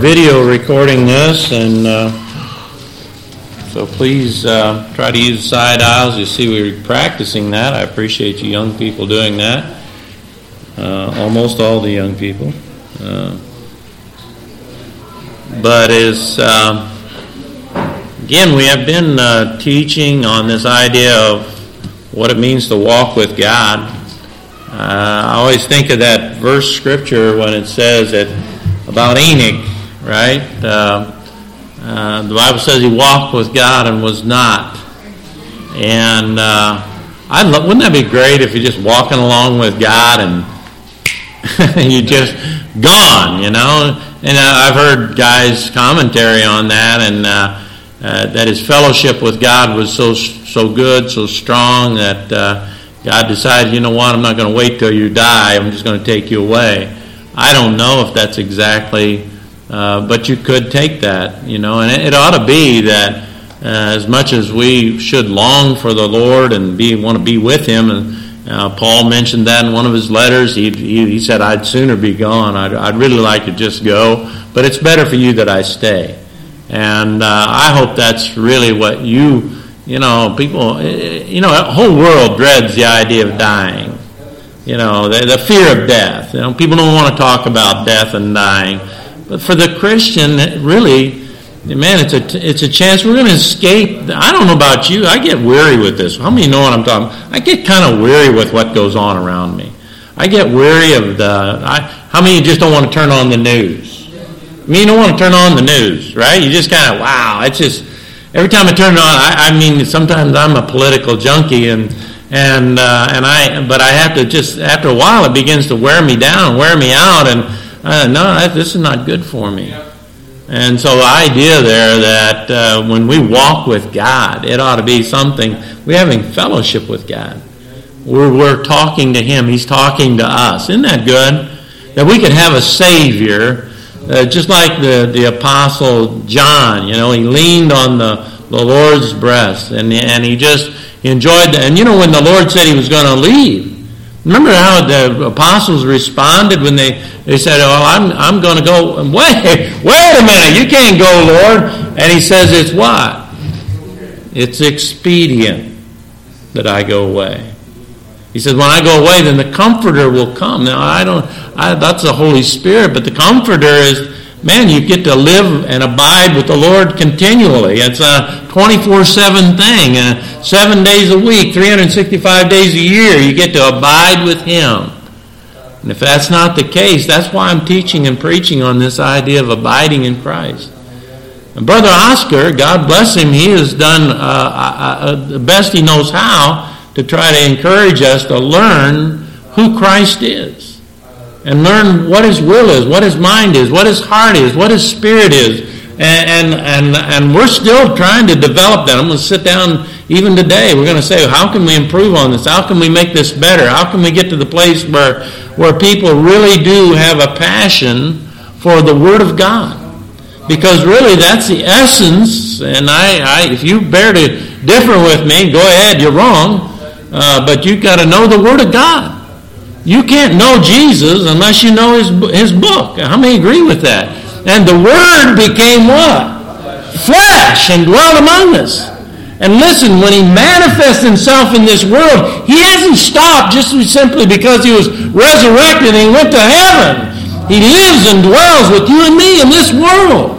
video recording this, and uh, so please uh, try to use side aisles. You see, we're practicing that. I appreciate you young people doing that. Uh, almost all the young people. Uh, but as um, again, we have been uh, teaching on this idea of what it means to walk with God. Uh, I always think of that verse scripture when it says that about Enoch, right? Uh, uh, the Bible says he walked with God and was not. And uh, I love, wouldn't that be great if you're just walking along with God and you just gone, you know? And uh, I've heard guys' commentary on that, and uh, uh, that his fellowship with God was so so good, so strong that God decided, you know what, I'm not going to wait till you die. I'm just going to take you away. I don't know if that's exactly, uh, but you could take that, you know, and it, it ought to be that uh, as much as we should long for the Lord and be want to be with Him, and uh, Paul mentioned that in one of his letters. He, he, he said, "I'd sooner be gone. I'd, I'd, really like to just go, but it's better for you that I stay." And uh, I hope that's really what you, you know, people, you know, the whole world dreads the idea of dying. You know, the, the fear of death. You know, people don't want to talk about death and dying. But for the Christian, really, man, it's a, it's a chance we're going to escape. I don't know about you. I get weary with this. How many know what I'm talking I get kind of weary with what goes on around me. I get weary of the. I, how many just don't want to turn on the news? I mean, you don't want to turn on the news, right? You just kind of, wow, it's just, every time I turn it on, I, I mean, sometimes I'm a political junkie and and uh, and I but I have to just after a while it begins to wear me down, wear me out, and uh, no, this is not good for me. And so the idea there that uh, when we walk with God, it ought to be something we're having fellowship with God. We're, we're talking to Him. He's talking to us. Isn't that good? That we could have a Savior, uh, just like the, the Apostle John. You know, he leaned on the, the Lord's breast, and, and he just enjoyed that. And you know, when the Lord said he was going to leave, remember how the apostles responded when they, they said, Oh, I'm, I'm going to go. Wait, wait a minute, you can't go, Lord. And he says, It's what? It's expedient that I go away. He says, when I go away, then the Comforter will come. Now, I don't, I, that's the Holy Spirit, but the Comforter is man, you get to live and abide with the Lord continually. It's a 24 7 thing, uh, seven days a week, 365 days a year. You get to abide with Him. And if that's not the case, that's why I'm teaching and preaching on this idea of abiding in Christ. And Brother Oscar, God bless him, he has done uh, uh, uh the best he knows how to try to encourage us to learn who Christ is and learn what his will is, what his mind is, what his heart is, what his spirit is. And, and, and, and we're still trying to develop that. I'm going to sit down even today. We're going to say, how can we improve on this? How can we make this better? How can we get to the place where, where people really do have a passion for the Word of God? Because really, that's the essence. And I, I if you bear to differ with me, go ahead, you're wrong. Uh, but you've got to know the Word of God. You can't know Jesus unless you know his, his book. How many agree with that? And the Word became what? Flesh and dwelt among us. And listen, when he manifests himself in this world, he hasn't stopped just simply because he was resurrected and he went to heaven. He lives and dwells with you and me in this world.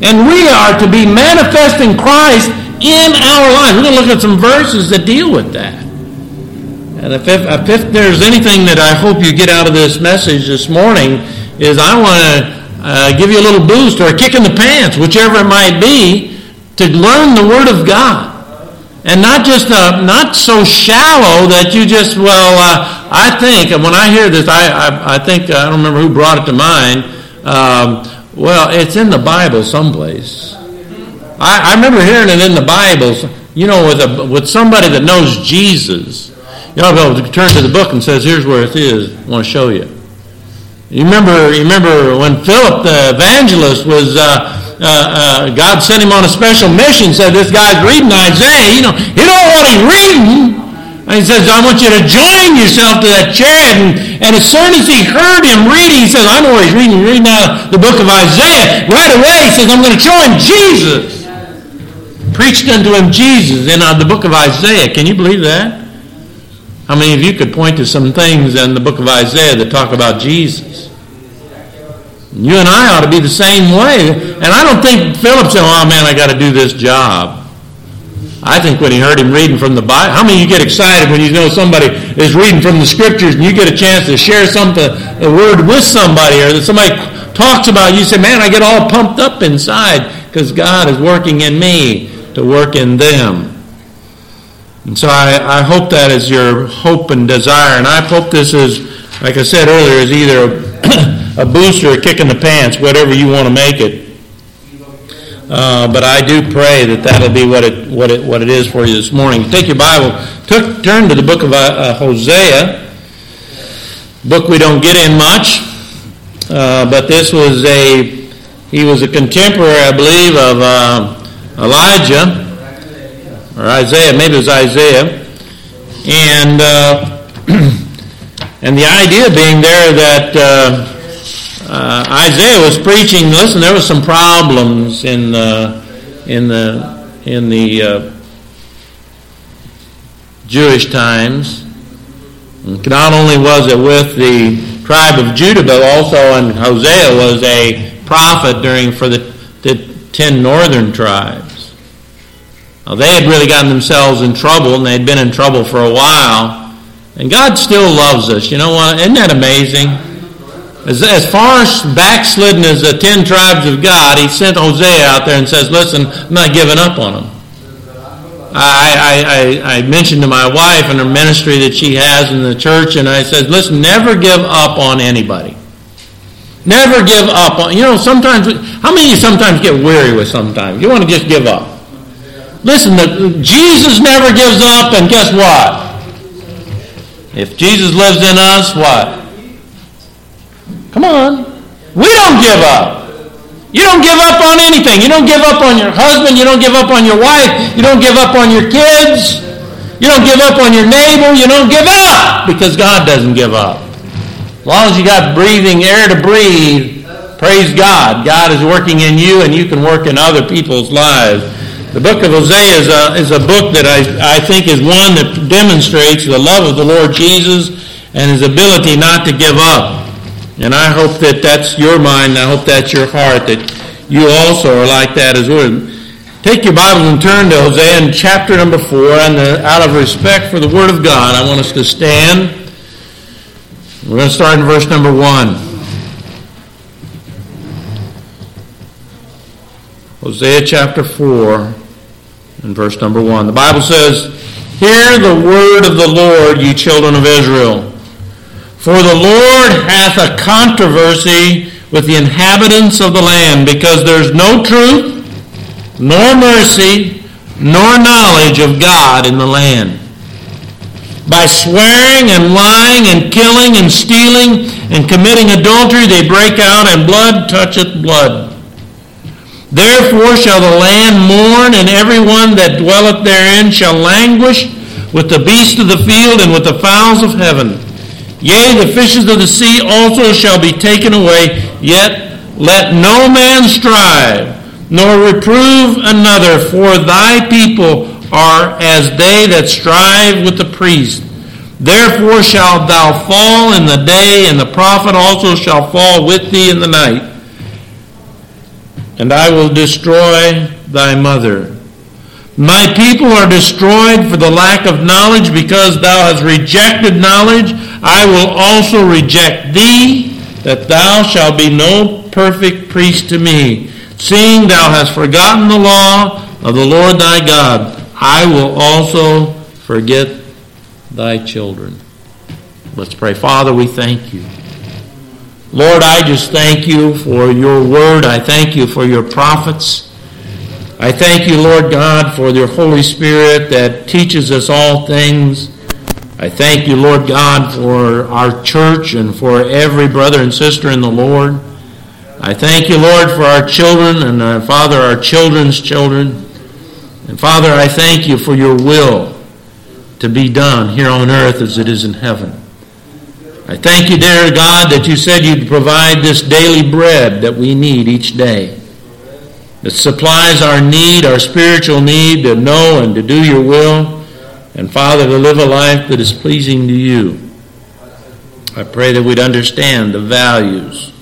And we are to be manifesting Christ in our lives. We're going to look at some verses that deal with that. And if, if, if, there's anything that I hope you get out of this message this morning, is I want to uh, give you a little boost or a kick in the pants, whichever it might be, to learn the Word of God. And not just uh, not so shallow that you just well. Uh, I think, and when I hear this, I I, I think I don't remember who brought it to mind. Um, well, it's in the Bible someplace. I, I remember hearing it in the Bible. You know, with a with somebody that knows Jesus Y'all go turn to the book and says, here's where it is. I want to show you. You remember, you remember when Philip the evangelist was, uh, uh, uh, God sent him on a special mission, said this guy's reading Isaiah. You know, you know what he's reading. And he says, I want you to join yourself to that chariot. And, and as soon as he heard him reading, he says, I know what he's reading. He's reading the book of Isaiah. Right away, he says, I'm going to him Jesus. Preached unto him Jesus in uh, the book of Isaiah. Can you believe that? How many of you could point to some things in the book of Isaiah that talk about Jesus? You and I ought to be the same way. And I don't think Philip said, oh man, I got to do this job. I think when he heard him reading from the Bible, how many of you get excited when you know somebody is reading from the scriptures and you get a chance to share something, a word with somebody, or that somebody talks about you say, man, I get all pumped up inside because God is working in me to work in them. And so I, I hope that is your hope and desire. And I hope this is, like I said earlier, is either a, a boost or a kick in the pants, whatever you want to make it. Uh, but I do pray that that'll be what it, what it, what it is for you this morning. Take your Bible, turn to the book of uh, uh, Hosea, book we don't get in much, uh, but this was a, he was a contemporary, I believe, of uh, Elijah, or Isaiah, maybe it was Isaiah, and, and the idea being there that uh, Isaiah was preaching. Listen, there were some problems in the in the in the uh, Jewish times. Not only was it with the tribe of Judah, but also, and Hosea was a prophet during for the, the ten northern tribes. Now, they had really gotten themselves in trouble, and they'd been in trouble for a while. And God still loves us. You know what? Isn't that amazing? As, as far as backslidden as the ten tribes of God, he sent Hosea out there and says, Listen, I'm not giving up on them. I, I, I, mentioned to my wife in her ministry that she has in the church, and I said, Listen, never give up on anybody. Never give up on, you know, sometimes, how many of you sometimes get weary with sometimes? You want to just give up. Listen, the, Jesus never gives up, and guess what? If Jesus lives in us, what? Come on. We don't give up. You don't give up on anything. You don't give up on your husband. You don't give up on your wife. You don't give up on your kids. You don't give up on your neighbor. You don't give up because God doesn't give up. As long as you got breathing air to breathe, praise God. God is working in you and you can work in other people's lives. The book of Hosea is a, is a book that I, I think is one that demonstrates the love of the Lord Jesus and his ability not to give up. And I hope that that's your mind. I hope that's your heart, that you also are like that as well. Take your Bibles and turn to Hosea in chapter number 4. And the, out of respect for the Word of God, I want us to stand. We're going to start in verse number 1. Hosea chapter 4 and verse number 1. The Bible says, Hear the word of the Lord, ye children of Israel. For the Lord hath a controversy with the inhabitants of the land, because there's no truth, nor mercy, nor knowledge of God in the land. By swearing and lying and killing and stealing and committing adultery, they break out, and blood toucheth blood. Therefore shall the land mourn, and every one that dwelleth therein shall languish with the beasts of the field and with the fowls of heaven. Yea, the fishes of the sea also shall be taken away, yet let no man strive, nor reprove another, for thy people are as they that strive with the priest. Therefore shalt thou fall in the day, and the prophet also shall fall with thee in the night. And I will destroy thy mother. My people are destroyed for the lack of knowledge, because thou hast rejected knowledge. I will also reject thee, that thou shalt be no perfect priest to me. Seeing thou hast forgotten the law of the Lord thy God, I will also forget thy children. Let's pray. Father, we thank you. Lord, I just thank you for your word. I thank you for your prophets. I thank you, Lord God, for your Holy Spirit that teaches us all things. I thank you, Lord God, for our church and for every brother and sister in the Lord. I thank you, Lord, for our children and, uh, Father, our children's children. And Father, I thank you for your will. to be done here on earth as it is in heaven. I thank you, dear God, that you said you'd provide this daily bread that we need each day. That supplies our need, our spiritual need to know and to do your will, and Father, to live a life that is pleasing to you. I pray that we'd understand the values,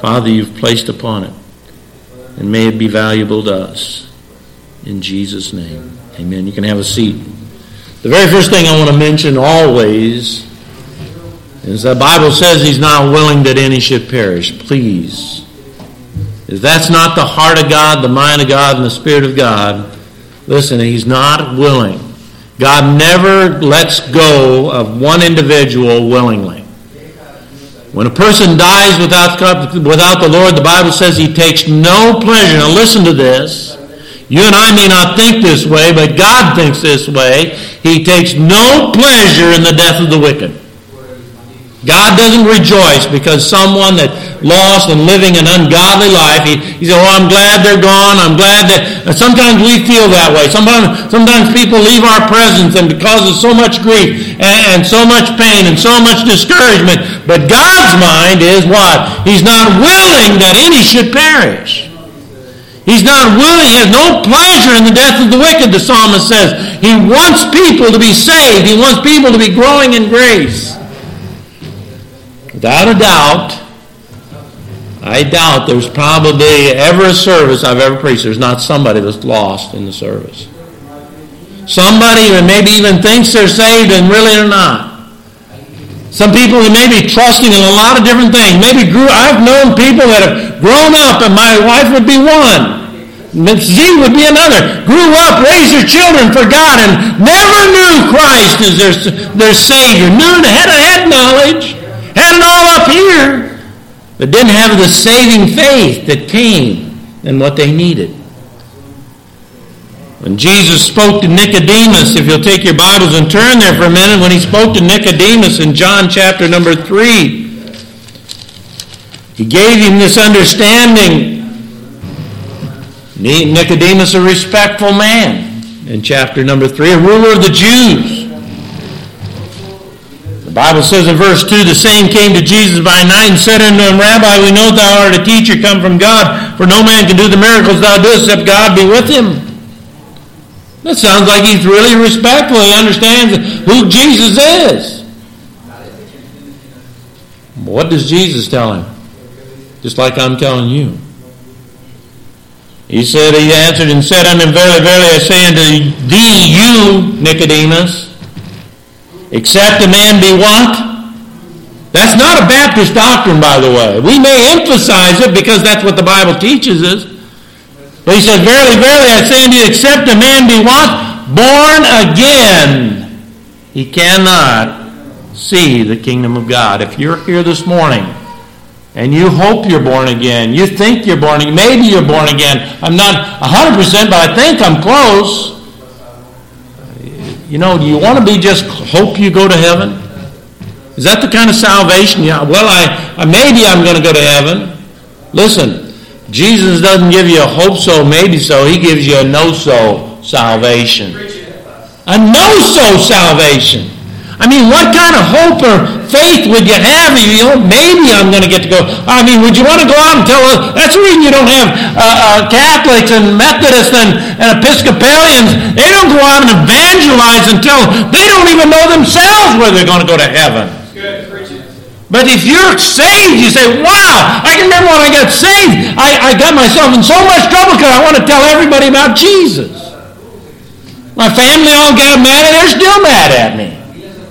Father, you've placed upon it, and may it be valuable to us. In Jesus' name, amen. You can have a seat. The very first thing I want to mention always is the Bible says He's not willing that any should perish. Please. If that's not the heart of God, the mind of God, and the Spirit of God, listen, He's not willing. God never lets go of one individual willingly. When a person dies without, without the Lord, the Bible says he takes no pleasure. Now listen to this. You and I may not think this way, but God thinks this way. He takes no pleasure in the death of the wicked. God doesn't rejoice because someone that lost and living an ungodly life, he, he said, Oh, I'm glad they're gone. I'm glad that. Uh, sometimes we feel that way. Sometimes, sometimes people leave our presence and it causes so much grief and, and so much pain and so much discouragement. But God's mind is what? He's not willing that any should perish. He's not willing, he has no pleasure in the death of the wicked, the psalmist says. He wants people to be saved. He wants people to be growing in grace. Without a doubt, I doubt there's probably ever a service I've ever preached. There's not somebody that's lost in the service. Somebody that maybe even thinks they're saved and really are not. Some people who may be trusting in a lot of different things. Maybe grew. I've known people that have grown up, and my wife would be one. Z would be another. Grew up, raised their children for God, and never knew Christ as their, their Savior. Knew had a head knowledge all up here, but didn't have the saving faith that came and what they needed. When Jesus spoke to Nicodemus, if you'll take your Bibles and turn there for a minute, when he spoke to Nicodemus in John chapter number 3, he gave him this understanding. Nicodemus, a respectful man, in chapter number 3, a ruler of the Jews. Bible says in verse 2 the same came to Jesus by night and said unto him, Rabbi, we know thou art a teacher come from God, for no man can do the miracles thou doest except God be with him. That sounds like he's really respectful. He understands who Jesus is. What does Jesus tell him? Just like I'm telling you. He said, He answered and said unto him, Verily, verily, I say unto thee, you, Nicodemus, Except a man be what? That's not a Baptist doctrine, by the way. We may emphasize it because that's what the Bible teaches us. But he says, Verily, verily, I say unto you, except a man be what? Born again, he cannot see the kingdom of God. If you're here this morning and you hope you're born again, you think you're born again, maybe you're born again. I'm not 100%, but I think I'm close. You know, do you want to be just hope you go to heaven? Is that the kind of salvation? Yeah, well, I, I maybe I'm going to go to heaven. Listen, Jesus doesn't give you a hope so, maybe so. He gives you a know so salvation. A know so salvation. I mean, what kind of hope or faith would you have? You know, maybe I'm going to get to go. I mean, would you want to go out and tell us? That's the reason you don't have uh, uh, Catholics and Methodists and, and Episcopalians. They don't go out and evangelize until they don't even know themselves whether they're going to go to heaven. But if you're saved, you say, wow, I can remember when I got saved, I, I got myself in so much trouble because I want to tell everybody about Jesus. My family all got mad and they're still mad at me.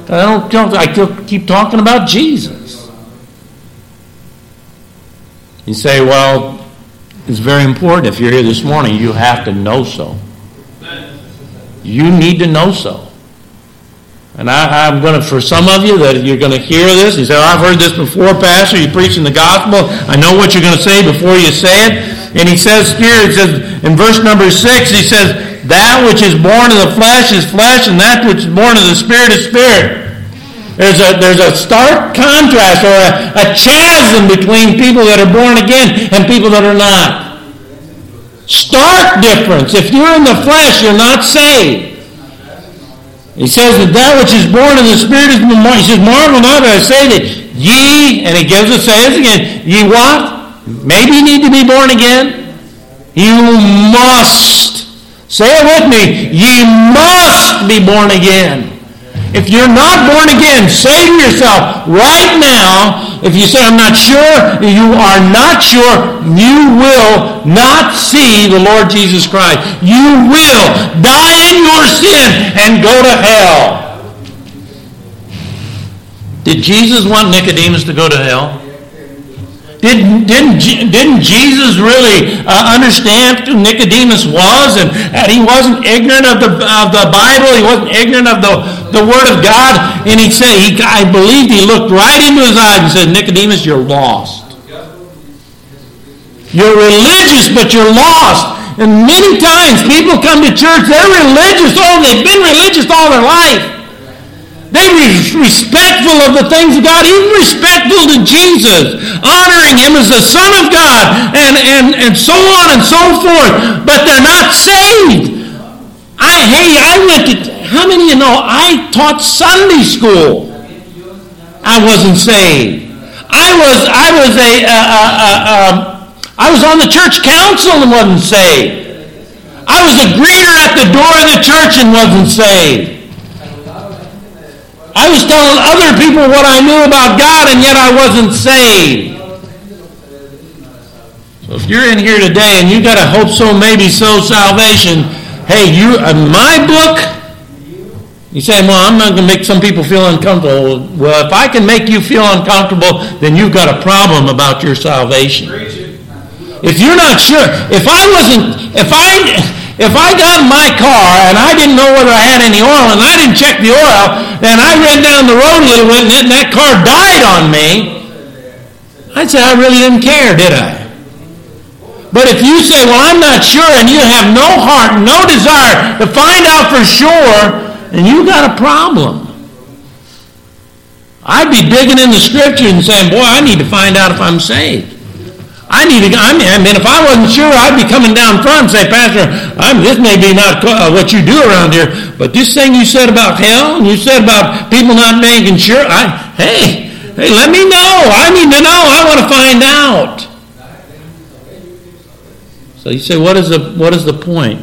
I don't, don't I keep talking about Jesus. You say, well, it's very important. If you're here this morning, you have to know so. You need to know so. And I, am going to, for some of you that you're going to hear this, you say, oh, I've heard this before, Pastor. You're preaching the gospel. I know what you're going to say before you say it. And he says here, it says in verse number six, he says, that which is born of the flesh is flesh, and that which is born of the spirit is spirit. There's a, there's a stark contrast or a, a chasm between people that are born again and people that are not. Stark difference. If you're in the flesh, you're not saved. He says that that which is born of the Spirit is He says, marvel not that I say that ye, and he gives us says again, ye what? Maybe you need to be born again. You must. Say it with me. Ye must be born again. If you're not born again, say to yourself right now, if you say, I'm not sure, you are not sure, you will not see the Lord Jesus Christ. You will die in your sin and go to hell. Did Jesus want Nicodemus to go to hell? Didn't, didn't, didn't Jesus really uh, understand who Nicodemus was and, and he wasn't ignorant of the, of the Bible? He wasn't ignorant of the, the Word of God? And he said, he, I believe he looked right into his eyes and said, Nicodemus, you're lost. You're religious, but you're lost. And many times people come to church, they're religious. Oh, they've been religious all their life. They were respectful of the things of God, even respectful to Jesus, honoring him as the Son of God, and, and, and so on and so forth. But they're not saved. I hey, I went to how many of you know I taught Sunday school? I wasn't saved. I was I was a uh, uh, uh, I was on the church council and wasn't saved. I was a greeter at the door of the church and wasn't saved. I was telling other people what I knew about God, and yet I wasn't saved. So if you're in here today and you got a hope so, maybe so salvation, hey, you in my book, you say, well, I'm not going to make some people feel uncomfortable. Well, if I can make you feel uncomfortable, then you've got a problem about your salvation. If you're not sure, if I wasn't, if I, if I got in my car and I didn't know whether I had any oil and I didn't check the oil and I ran down the road a little bit and that car died on me, I'd say I really didn't care, did I? But if you say, well, I'm not sure and you have no heart, no desire to find out for sure, then you got a problem. I'd be digging in the scripture and saying, boy, I need to find out if I'm saved. I need to. I mean, I mean, if I wasn't sure, I'd be coming down front and say, Pastor, I'm, this may be not uh, what you do around here, but this thing you said about hell and you said about people not making sure. I, hey, hey, let me know. I need to know. I want to find out. So you say, what is the what is the point?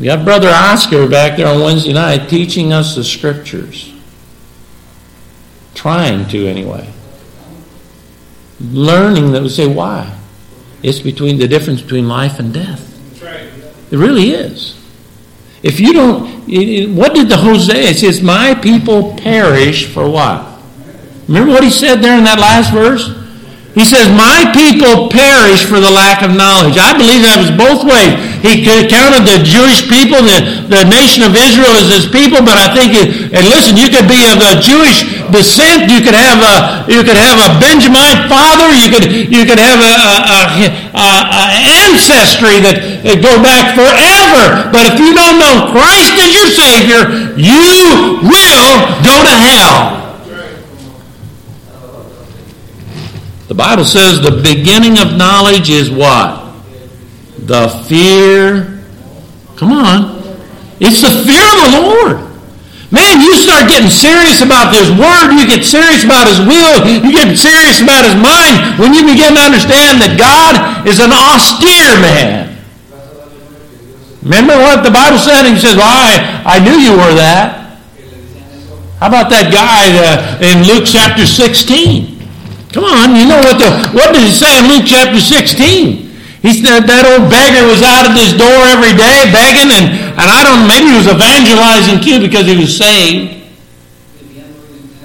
We got Brother Oscar back there on Wednesday night teaching us the scriptures. Trying to, anyway learning that we say, why? It's between the difference between life and death. It really is. If you don't, it, what did the Hosea? It says, My people perish for what? Remember what he said there in that last verse? He says, My people perish for the lack of knowledge. I believe that was both ways. He counted the Jewish people, the, the nation of Israel as his people, but I think, and listen, you could be of a Jewish descent, you could have a, you could have a Benjamite father, you could, you could have a, a, a, a ancestry that go back forever. But if you don't know Christ as your Savior, you will go to hell. The Bible says the beginning of knowledge is what? The fear. Come on. It's the fear of the Lord. Man, you start getting serious about this Word, you get serious about His will, you get serious about His mind when you begin to understand that God is an austere man. Remember what the Bible said? He says, well, I, I knew you were that. How about that guy uh, in Luke chapter 16? Come on, you know what the what did he say in Luke chapter 16? He said that old beggar was out at his door every day begging, and, and I don't maybe he was evangelizing too because he was saved.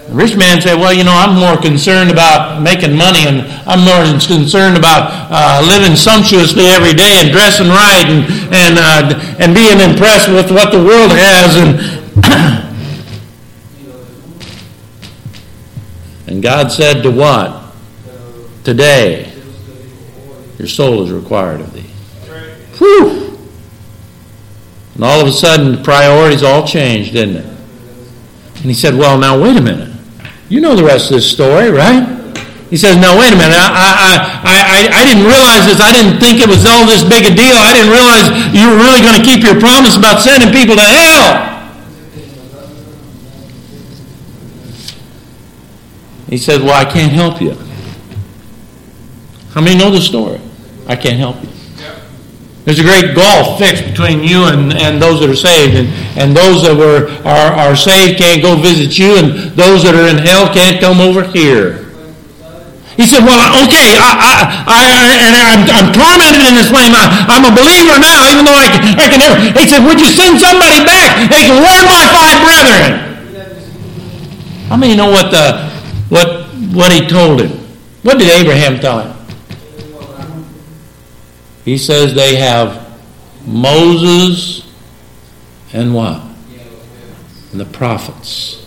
The rich man said, Well, you know, I'm more concerned about making money and I'm more concerned about uh, living sumptuously every day and dressing right and, and, uh, and being impressed with what the world has. And And God said to what? Today, your soul is required of thee. Whew! And all of a sudden, the priorities all changed, didn't it? And he said, Well, now, wait a minute. You know the rest of this story, right? He says, "No, wait a minute. I, I, I, I didn't realize this. I didn't think it was all this big a deal. I didn't realize you were really going to keep your promise about sending people to hell." He said, "Well, I can't help you. How many know the story? I can't help you. There's a great gulf fixed between you and, and those that are saved. And, and those that were, are, are saved can't go visit you, and those that are in hell can't come over here. He said, Well, okay, I, I, I, and I'm, I'm tormented in this flame. I, am a believer now, even though I, I can never. He said, Would you send somebody back? They can warn my five brethren. How many know what, the, what, what he told him? What did Abraham tell him? He says they have Moses and what? And the prophets.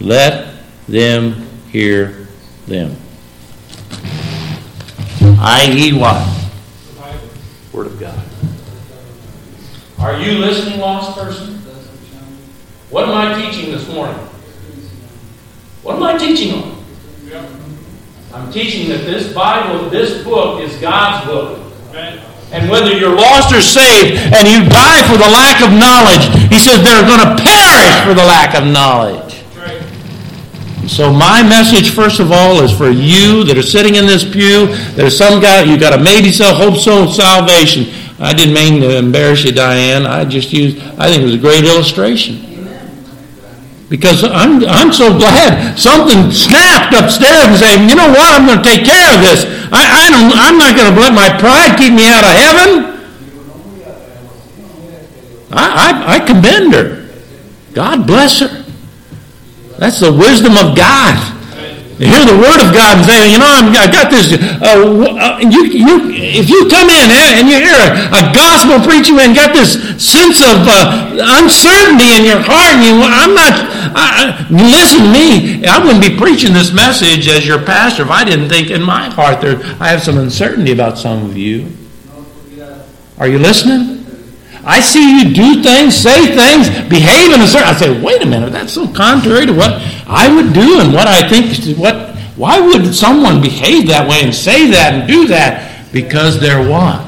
Let them hear them. I.e., what? Word of God. Are you listening, lost person? What am I teaching this morning? What am I teaching on? I'm teaching that this Bible, this book, is God's book. And whether you're lost or saved and you die for the lack of knowledge, he says they're going to perish for the lack of knowledge. So my message, first of all, is for you that are sitting in this pew. There's some guy you got a maybe so, hope so, salvation. I didn't mean to embarrass you, Diane. I just used. I think it was a great illustration. Because I'm, I'm so glad something snapped upstairs and saying, you know what, I'm going to take care of this. I, I don't, I'm not going to let my pride keep me out of heaven. I, I, I commend her. God bless her. That's the wisdom of God. Hear the word of God and say, you know, i have got this. Uh, uh, you, you, if you come in eh, and you hear a, a gospel preaching and got this sense of uh, uncertainty in your heart, and you, I'm not. I, listen to me. I wouldn't be preaching this message as your pastor if I didn't think in my heart there I have some uncertainty about some of you. Are you listening? I see you do things, say things, behave in a certain. I say, wait a minute, that's so contrary to what I would do and what I think. What? Why would someone behave that way and say that and do that? Because they're what?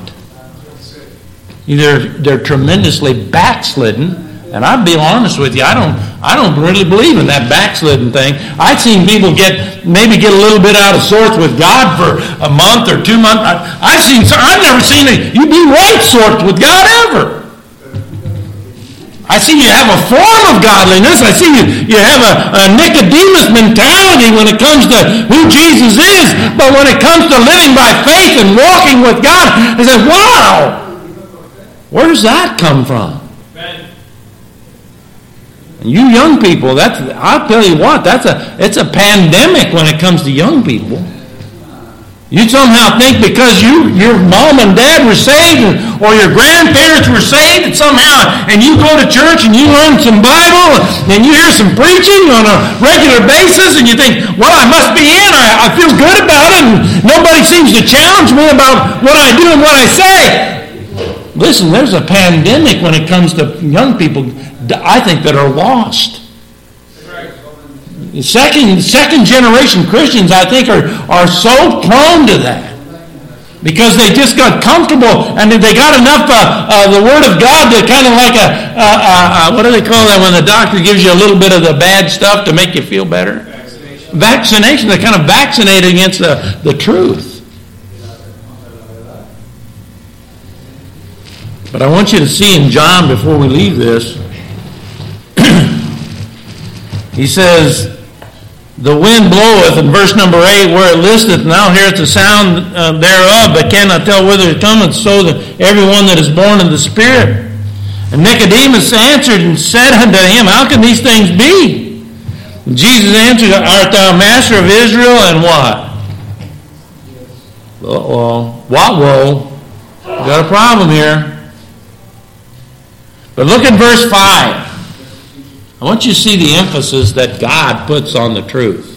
Either they're tremendously backslidden. And I'll be honest with you, I don't, I don't really believe in that backslidden thing. I've seen people get maybe get a little bit out of sorts with God for a month or two months. I, have seen, I've never seen. You be right sorts with God ever. I see you have a form of godliness. I see you, you have a, a Nicodemus mentality when it comes to who Jesus is. But when it comes to living by faith and walking with God, I say, wow, where does that come from? And you young people, that's I'll tell you what, that's a it's a pandemic when it comes to young people. You somehow think because you, your mom and dad were saved or your grandparents were saved somehow, and you go to church and you learn some Bible and you hear some preaching on a regular basis and you think, well, I must be in. I, I feel good about it and nobody seems to challenge me about what I do and what I say. Listen, there's a pandemic when it comes to young people, I think, that are lost. Second, second generation Christians, I think, are, are so prone to that. Because they just got comfortable and they got enough uh, uh, the Word of God to kind of like a, uh, uh, what do they call that when the doctor gives you a little bit of the bad stuff to make you feel better? Vaccination. Vaccination. They kind of vaccinate against the, the truth. But I want you to see in John before we leave this, he says, the wind bloweth, in verse number 8, where it listeth, and now heareth the sound uh, thereof, but cannot tell whither it cometh, so that everyone that is born of the Spirit. And Nicodemus answered and said unto him, How can these things be? And Jesus answered, Art thou master of Israel, and what? Uh-oh. What, whoa? We got a problem here. But look at verse 5. I want you to see the emphasis that God puts on the truth.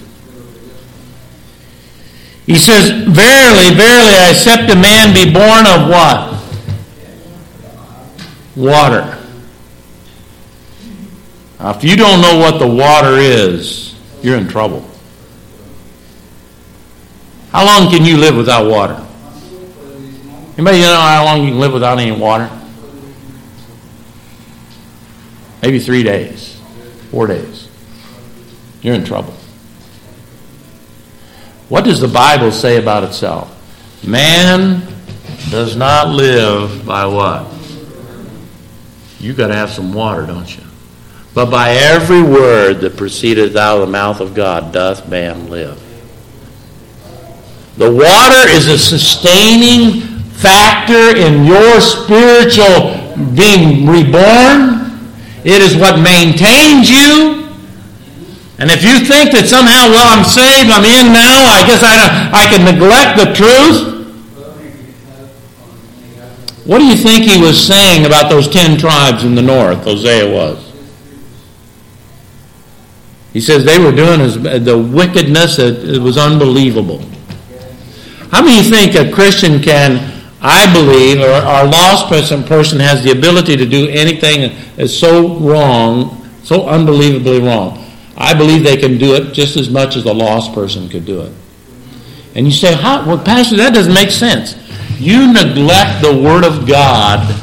He says, Verily, verily, I except a man be born of what? Water. Now, if you don't know what the water is, you're in trouble. How long can you live without water? Anybody know how long you can live without any water? Maybe three days. Four days. You're in trouble. What does the Bible say about itself? Man does not live by what? You got to have some water, don't you? But by every word that proceedeth out of the mouth of God doth man live. The water is a sustaining factor in your spiritual being reborn. It is what maintains you. And if you think that somehow, well, I'm saved, I'm in now, I guess I, I can neglect the truth. What do you think he was saying about those ten tribes in the north, Hosea was? He says they were doing the wickedness that was unbelievable. How many think a Christian can, I believe, or a lost person, person has the ability to do anything that's so wrong, so unbelievably wrong? I believe they can do it just as much as a lost person could do it. And you say, How? well, Pastor, that doesn't make sense. You neglect the Word of God,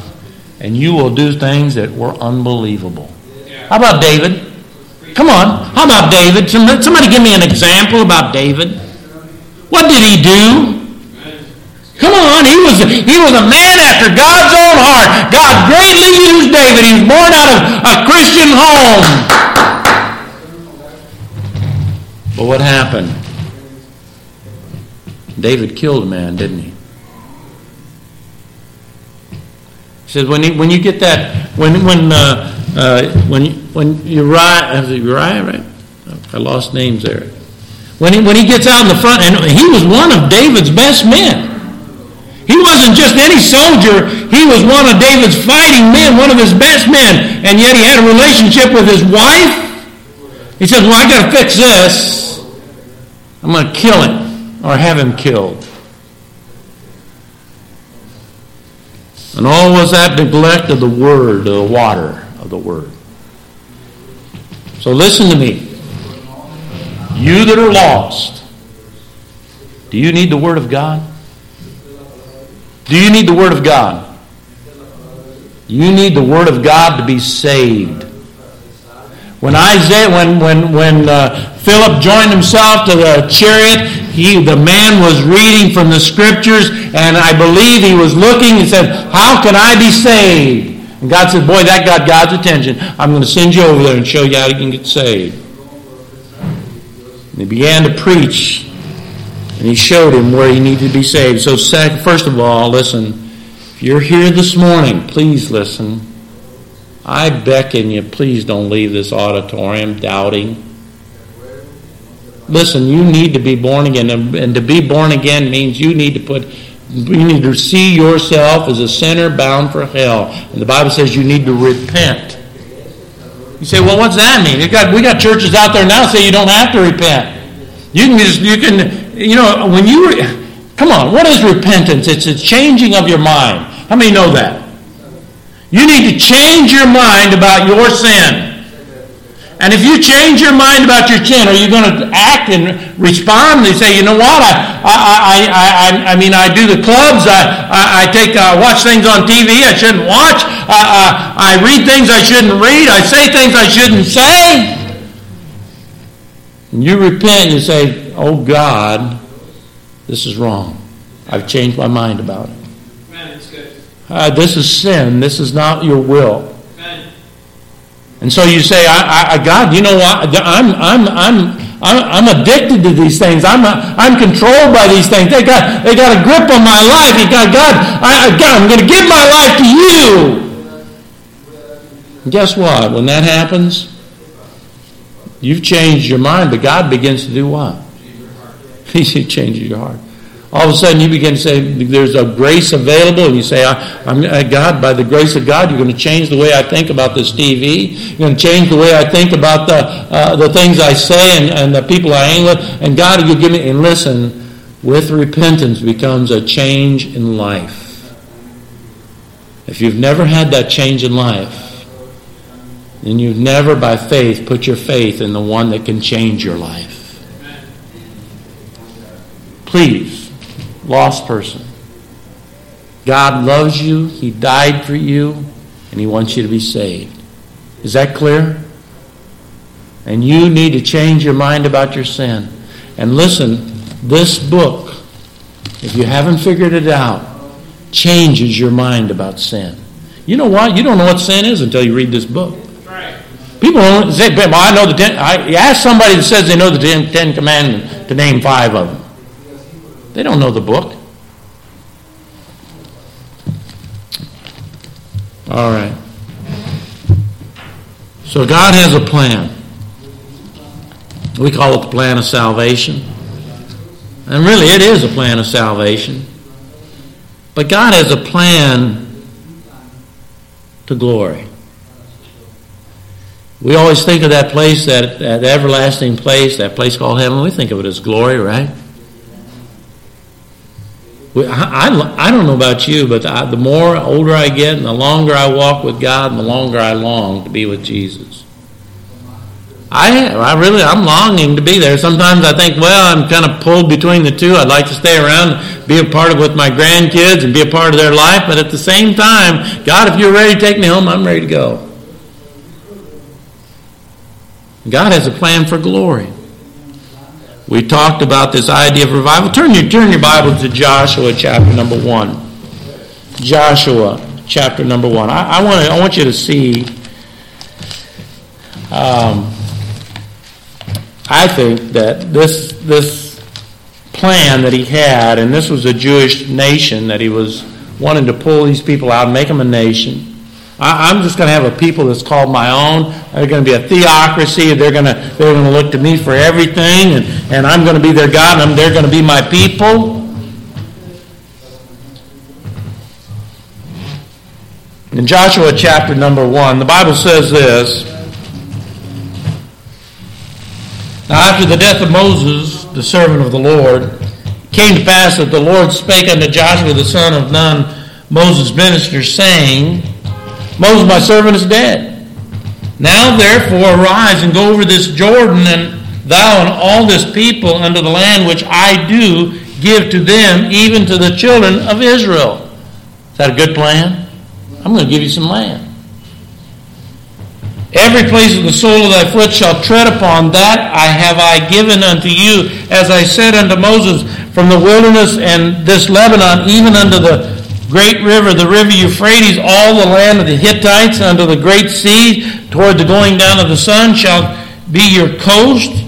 and you will do things that were unbelievable. How about David? Come on. How about David? Somebody give me an example about David. What did he do? Come on, he was, he was a man after God's own heart. God greatly used David. He was born out of a Christian home. But what happened? David killed a man, didn't he? He says when, he, when you get that when when uh, uh, when when Uriah Uriah right? I lost names there. When he when he gets out in the front and he was one of David's best men. He wasn't just any soldier. He was one of David's fighting men, one of his best men, and yet he had a relationship with his wife. He says, "Well, I got to fix this." I'm going to kill him or have him killed. And all was that neglect of the word, of the water of the word. So listen to me. You that are lost, do you need the word of God? Do you need the word of God? You need the word of God to be saved. When Isaiah, when when when uh, Philip joined himself to the chariot, he the man was reading from the scriptures, and I believe he was looking and said, "How can I be saved?" And God said, "Boy, that got God's attention. I'm going to send you over there and show you how you can get saved." And he began to preach, and he showed him where he needed to be saved. So, first of all, listen. If you're here this morning, please listen. I beckon you, please don't leave this auditorium doubting. Listen, you need to be born again. And to be born again means you need to put you need to see yourself as a sinner bound for hell. And the Bible says you need to repent. You say, well, what's that mean? We got, we got churches out there now say you don't have to repent. You can just, you can, you know, when you, come on, what is repentance? It's a changing of your mind. How many know that? You need to change your mind about your sin. And if you change your mind about your sin, are you going to act and respond? and say, you know what? I, I, I, I, I mean, I do the clubs. I, I, I take, uh, watch things on TV I shouldn't watch. I, I, I read things I shouldn't read. I say things I shouldn't say. And you repent and you say, oh God, this is wrong. I've changed my mind about it. Uh, this is sin. This is not your will. And so you say, I, I, God, you know what? I'm, I'm, I'm, I'm addicted to these things. I'm, I'm controlled by these things. They got, they got a grip on my life. You got, God, I, God, I'm going to give my life to you. And guess what? When that happens, you've changed your mind, but God begins to do what? He changes your heart. All of a sudden you begin to say there's a grace available and you say i'm god by the grace of god you're going to change the way i think about this tv you're going to change the way i think about the, uh, the things i say and, and the people i hang with. And god you give me and listen with repentance becomes a change in life. If you've never had that change in life then you've never by faith put your faith in the one that can change your life please lost person. God loves you, He died for you, and He wants you to be saved. Is that clear? And you need to change your mind about your sin. And listen, This book, if you haven't figured it out, changes your mind about sin. You know what? You don't know what sin is until you read this book. People don't say, well, I know the ten. I ask somebody that says they know the ten, ten Commandments to name five of them. They don't know the book. All right. So God has a plan. We call it the plan of salvation. And really, it is a plan of salvation. But God has a plan to glory. We always think of that place, that, that everlasting place, that place called heaven. We think of it as glory, right? I, I, I, don't know about you, but the, the more older I get and the longer I walk with God, and the longer I long to be with Jesus. I, I really, I'm longing to be there. Sometimes I think, well, I'm kind of pulled between the two. I'd like to stay around, be a part of with my grandkids and be a part of their life. But at the same time, God, if you're ready to take me home, I'm ready to go. God has a plan for glory. We talked about this idea of revival. Turn your, turn your Bible to Joshua chapter number one. Joshua chapter number one. I, I, want, I want you to see. Um, I think that this, this plan that he had, and this was a Jewish nation that he was wanting to pull these people out and make them a nation. I, am just going to have a people that's called my own. They're going to be a theocracy. They're going to they're going to look to me for everything, and, and I'm going to be their God, and they're going to be my people. In Joshua chapter number one, the Bible says this. Now, after the death of Moses, the servant of the Lord, it came to pass that the Lord spake unto Joshua the son of Nun, Moses' minister, saying, Moses, my servant, is dead. Now, therefore, arise and go over this Jordan, and thou and all this people unto the land which I do give to them, even to the children of Israel. Is that a good plan? I'm going to give you some land. Every place of the sole of thy foot shall tread upon, that I have I given unto you, as I said unto Moses, from the wilderness and this Lebanon, even unto the great river, the river Euphrates, all the land of the Hittites, unto the great sea, toward the going down of the sun, shall be your coast.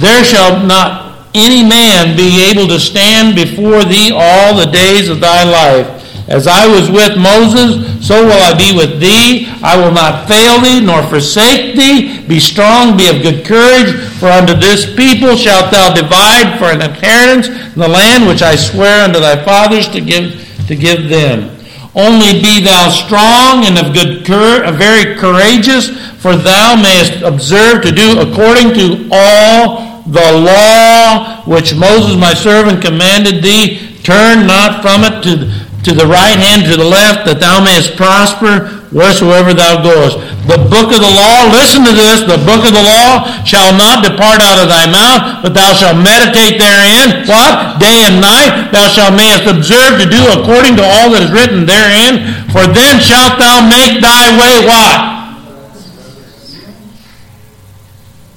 There shall not any man be able to stand before thee all the days of thy life. As I was with Moses, so will I be with thee. I will not fail thee, nor forsake thee. Be strong, be of good courage, for unto this people shalt thou divide for an inheritance the land which I swear unto thy fathers to give, to give them. Only be thou strong and of good courage, uh, very courageous, for thou mayest observe to do according to all the law which Moses my servant commanded thee. Turn not from it to to the right hand, to the left, that thou mayest prosper wheresoever thou goest. The book of the law, listen to this, the book of the law shall not depart out of thy mouth, but thou shalt meditate therein, what? Day and night, thou shalt mayest observe to do according to all that is written therein, for then shalt thou make thy way what?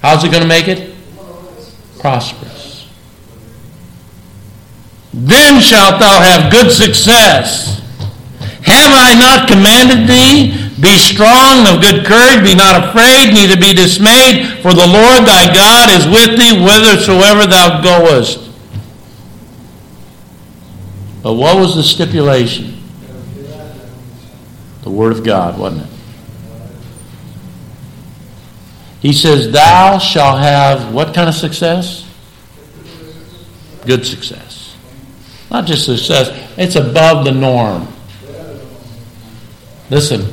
How's it going to make it? Prosperous. Then shalt thou have good success. Have I not commanded thee? Be strong of good courage, be not afraid, neither be dismayed, for the Lord thy God is with thee whithersoever thou goest. But what was the stipulation? The Word of God, wasn't it? He says, Thou shalt have what kind of success? Good success. Not just success, it's above the norm. Listen,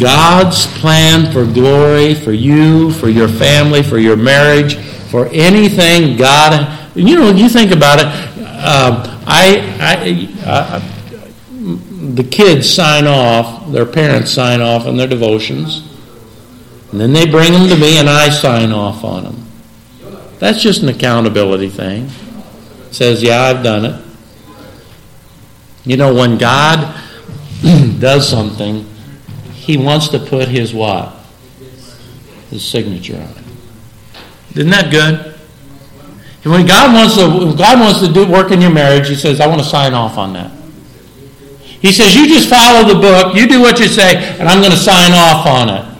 God's plan for glory, for you, for your family, for your marriage, for anything God, you know, you think about it. Uh, I, I, uh, the kids sign off, their parents sign off on their devotions, and then they bring them to me, and I sign off on them. That's just an accountability thing It says, Yeah, I've done it. You know, when God does something, He wants to put His what? His signature on it. Isn't that good? When God wants to, God wants to do work in your marriage, He says, I want to sign off on that. He says, You just follow the book, you do what you say, and I'm going to sign off on it.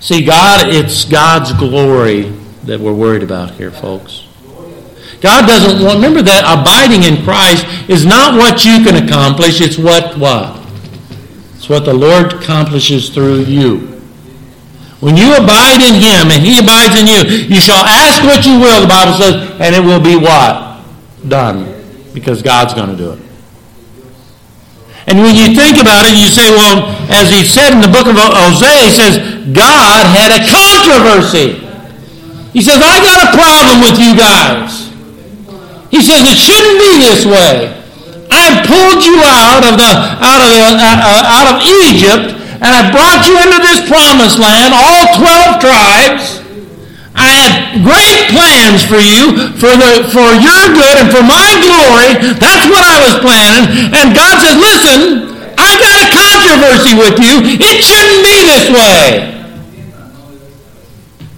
See, God, it's God's glory that we're worried about here, folks. God doesn't want, remember that abiding in Christ is not what you can accomplish, it's what, what? It's what the Lord accomplishes through you. When you abide in Him and He abides in you, you shall ask what you will, the Bible says, and it will be what? Done. Because God's going to do it. And when you think about it, you say, well, as he said in the book of Hosea, he says, God had a controversy. He says, I got a problem with you guys. He says, it shouldn't be this way. I pulled you out of the out of the, uh, uh, out of Egypt, and I brought you into this promised land, all twelve tribes. I had great plans for you, for the for your good and for my glory. That's what I was planning. And God says, "Listen, I got a controversy with you. It shouldn't be this way."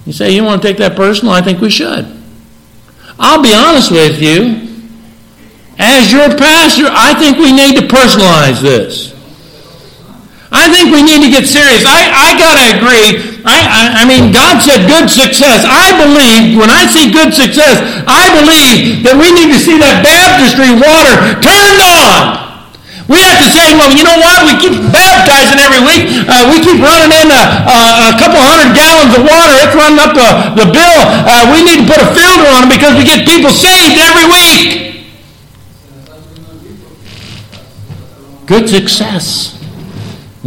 You say you want to take that personal? I think we should. I'll be honest with you. As your pastor, I think we need to personalize this. I think we need to get serious. I, I got to agree. I, I, I, mean, God said good success. I believe, when I see good success, I believe that we need to see that baptistry water turned on. We have to say, well, you know what? We keep baptizing every week. Uh, we keep running in a, a, couple hundred gallons of water. It's running up the, the bill. Uh, we need to put a filter on it because we get people saved every week. Good success.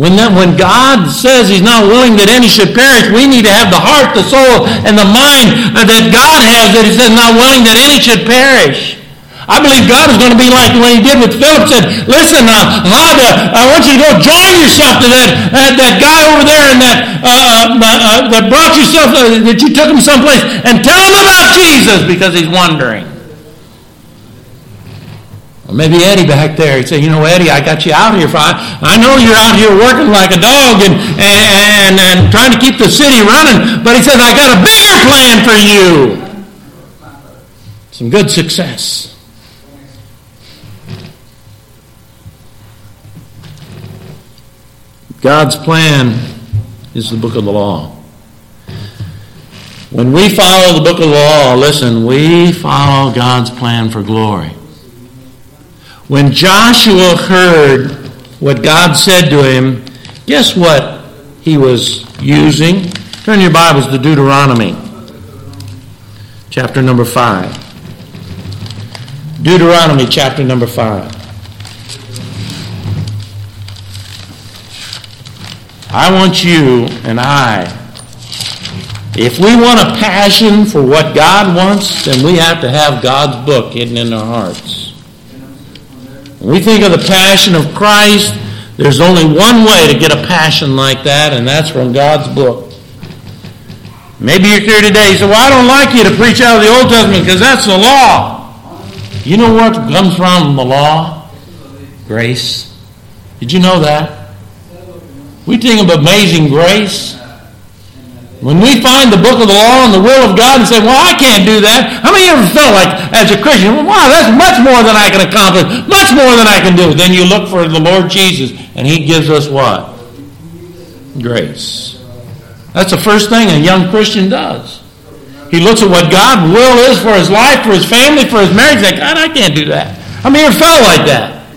When, that, when God says He's not willing that any should perish, we need to have the heart, the soul, and the mind that God has that He says not willing that any should perish. I believe God is going to be like when he did with Philip, said, listen, uh, I want you to go join yourself to that, uh, that guy over there and that, uh, uh, uh that brought yourself, uh, that you took him someplace and tell him about Jesus because he's wondering. Or maybe Eddie back there. He'd say, you know, Eddie, I got you out here. For, I, I know you're out here working like a dog and, and, and trying to keep the city running, but he says, I got a bigger plan for you. Some good success. God's plan is the book of the law. When we follow the book of the law, listen, we follow God's plan for glory. When Joshua heard what God said to him, guess what he was using? Turn your Bibles to Deuteronomy, chapter number 5. Deuteronomy, chapter number 5. I want you and I, if we want a passion for what God wants, then we have to have God's book hidden in our hearts. When we think of the passion of Christ, there's only one way to get a passion like that, and that's from God's book. Maybe you're here today. You say, Well, I don't like you to preach out of the Old Testament because that's the law. You know what comes from the law? Grace. Did you know that? We think of amazing grace. When we find the book of the law and the will of God and say, well, I can't do that. How many of ever felt like, as a Christian, wow, that's much more than I can accomplish, much more than I can do. Then you look for the Lord Jesus, and He gives us what? Grace. That's the first thing a young Christian does. He looks at what God's will is for his life, for his family, for his marriage. Like, God, I can't do that. How many ever felt like that?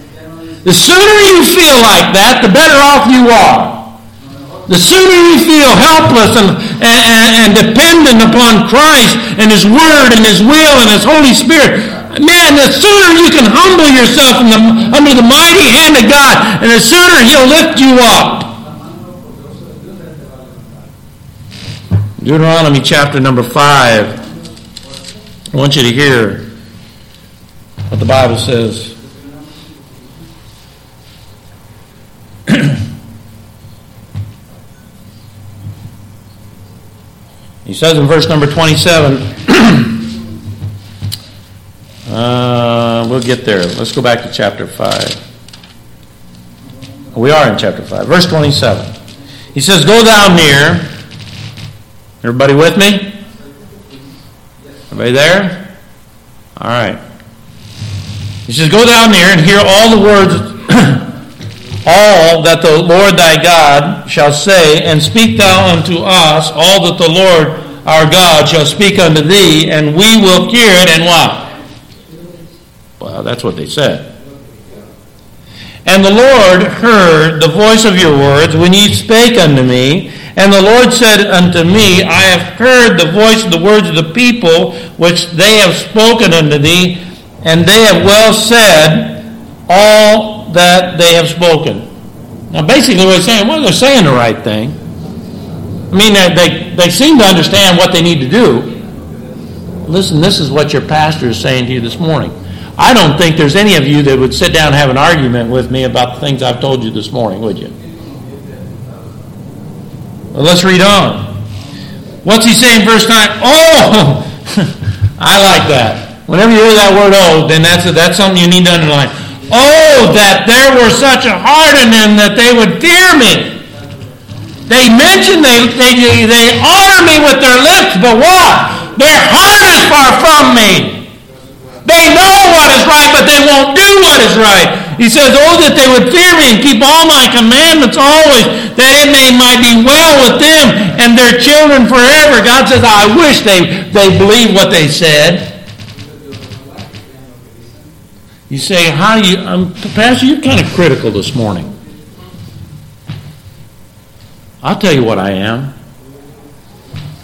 The sooner you feel like that, the better off you are. The sooner you feel helpless and, and, and dependent upon Christ and His Word and His will and His Holy Spirit, man, the sooner you can humble yourself the, under the mighty hand of God, and the sooner He'll lift you up. Deuteronomy chapter number 5. I want you to hear what the Bible says. He says in verse number 27, uh, we'll get there. Let's go back to chapter 5. We are in chapter 5. Verse 27. He says, Go down near. Everybody with me? Everybody there? All right. He says, Go down there and hear all the words, all that the Lord thy God shall say, and speak thou unto us all that the Lord our God shall speak unto thee, and we will hear it, and what? Well, that's what they said. And the Lord heard the voice of your words when ye spake unto me. And the Lord said unto me, I have heard the voice of the words of the people which they have spoken unto thee, and they have well said all that they have spoken. Now, basically, what they're saying, well, they're saying the right thing. I mean, they, they seem to understand what they need to do. Listen, this is what your pastor is saying to you this morning. I don't think there's any of you that would sit down and have an argument with me about the things I've told you this morning, would you? Well, let's read on. What's he saying, verse 9? Oh, I like that. Whenever you hear that word oh, then that's, a, that's something you need to underline. Oh, that there were such a heart in them that they would fear me. They mention, they, they, they honor me with their lips, but what? Their heart is far from me. They know what is right, but they won't do what is right. He says, Oh, that they would fear me and keep all my commandments always, that it may might be well with them and their children forever. God says, I wish they, they believe what they said. You say, how do you, um, Pastor, you're kind of critical this morning. I'll tell you what I am.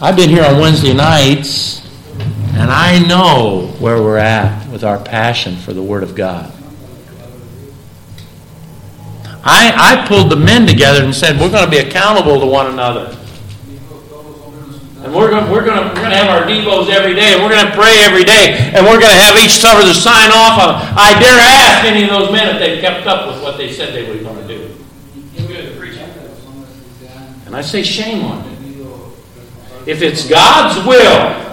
I've been here on Wednesday nights and I know where we're at with our passion for the Word of God. I, I pulled the men together and said, we're going to be accountable to one another. And we're going, we're, going to, we're going to have our devos every day, and we're going to pray every day, and we're going to have each summer to sign off on. I dare ask any of those men if they've kept up with what they said they were going to do. And I say, shame on them. If it's God's will,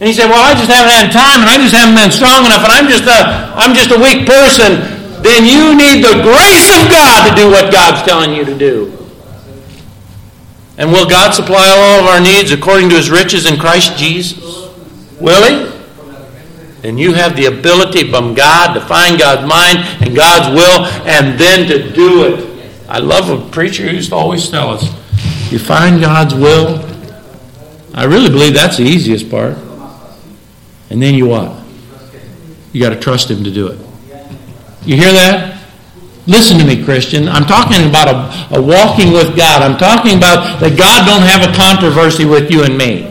and he said, Well, I just haven't had time and I just haven't been strong enough and I'm just a, I'm just a weak person. Then you need the grace of God to do what God's telling you to do. And will God supply all of our needs according to his riches in Christ Jesus? Will he? And you have the ability from God to find God's mind and God's will and then to do it. I love a preacher who used to always tell us you find God's will. I really believe that's the easiest part. And then you what? You got to trust Him to do it. You hear that? Listen to me, Christian. I'm talking about a, a, walking with God. I'm talking about that God don't have a controversy with you and me.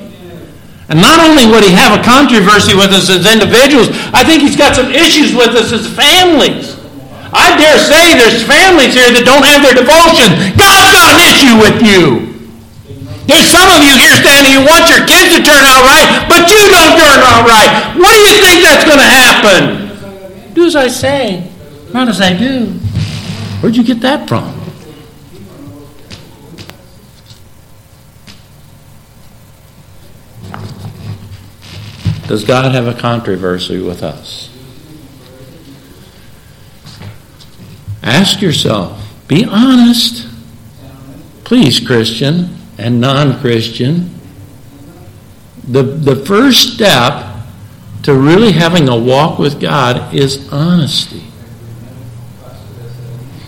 And not only would He have a controversy with us as individuals, I think He's got some issues with us as families. I dare say there's families here that don't have their devotion. God's got an issue with you. There's some of you here standing, you want your kids to turn out right, but you don't turn out right. What do you think that's going to happen? Do as I say, not as I do. Where'd you get that from? Does God have a controversy with us? Ask yourself. Be honest. Please, Christian and non Christian, the, the first step to really having a walk with God is honesty.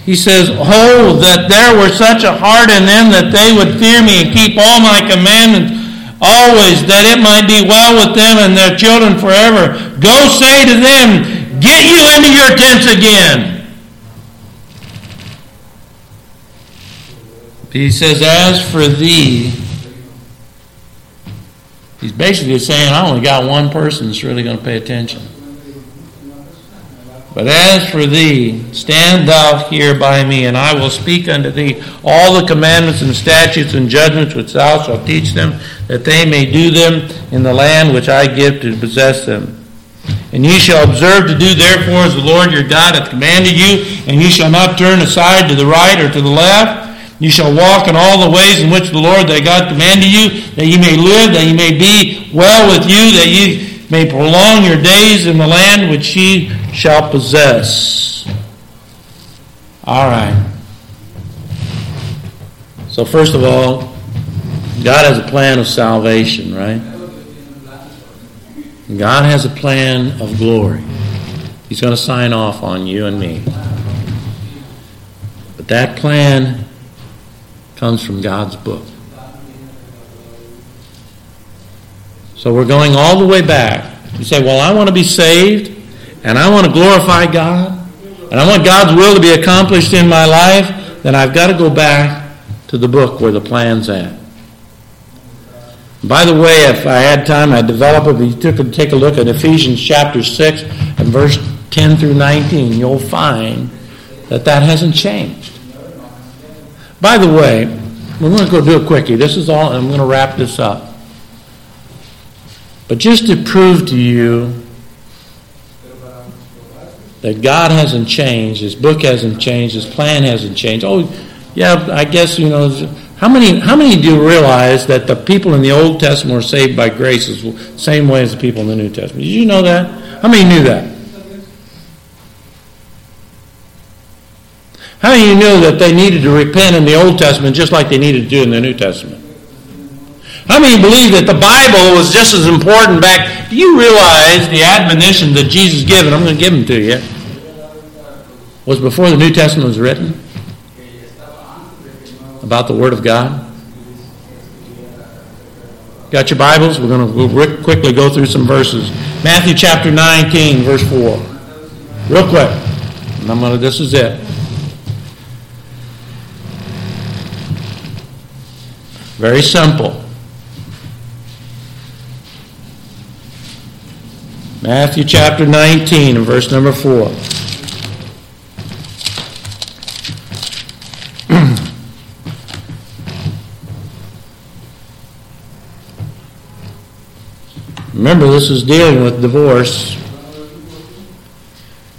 He says, Oh, that there were such a heart in them that they would fear me and keep all my commandments always, that it might be well with them and their children forever. Go say to them, Get you into your tents again. He says, As for thee, he's basically saying, I only got one person that's really going to pay attention. But as for thee, stand thou here by me, and I will speak unto thee all the commandments and statutes and judgments which thou shalt teach them, that they may do them in the land which I give to possess them. And ye shall observe to do therefore as the Lord your God hath commanded you, and ye shall not turn aside to the right or to the left you shall walk in all the ways in which the Lord thy God commanded you, that ye may live, that ye may be well with you, that ye may prolong your days in the land which ye shall possess. All right. So, first of all, God has a plan of salvation, right? God has a plan of glory. He's going to sign off on you and me. But that plan comes from God's book. So we're going all the way back. You say, Well, I want to be saved, and I want to glorify God, and I want God's will to be accomplished in my life, then I've got to go back to the book where the plan's at. By the way, if I had time, I'd develop it. If you took, take a look at Ephesians chapter 6 and verse 10 through 19, you'll find that that hasn't changed. By the way, we're going to go do a quickie. This is all, I'm going to wrap this up. But just to prove to you that God hasn't changed, His book hasn't changed, His plan hasn't changed. Oh, yeah, I guess, you know, how many, how many do you realize that the people in the Old Testament were saved by grace the same way as the people in the New Testament? Did you know that? How many knew that? How many you knew that they needed to repent in the Old Testament just like they needed to do in the New Testament? How many believe that the Bible was just as important back? Do you realize the admonition that Jesus given? I'm going to give them to you. Was before the New Testament was written about the Word of God. Got your Bibles? We're going to we'll quickly go through some verses. Matthew chapter 19, verse 4. Real quick. And I'm going to, this is it. Very simple. Matthew chapter 19 and verse number 4. Remember, this is dealing with divorce.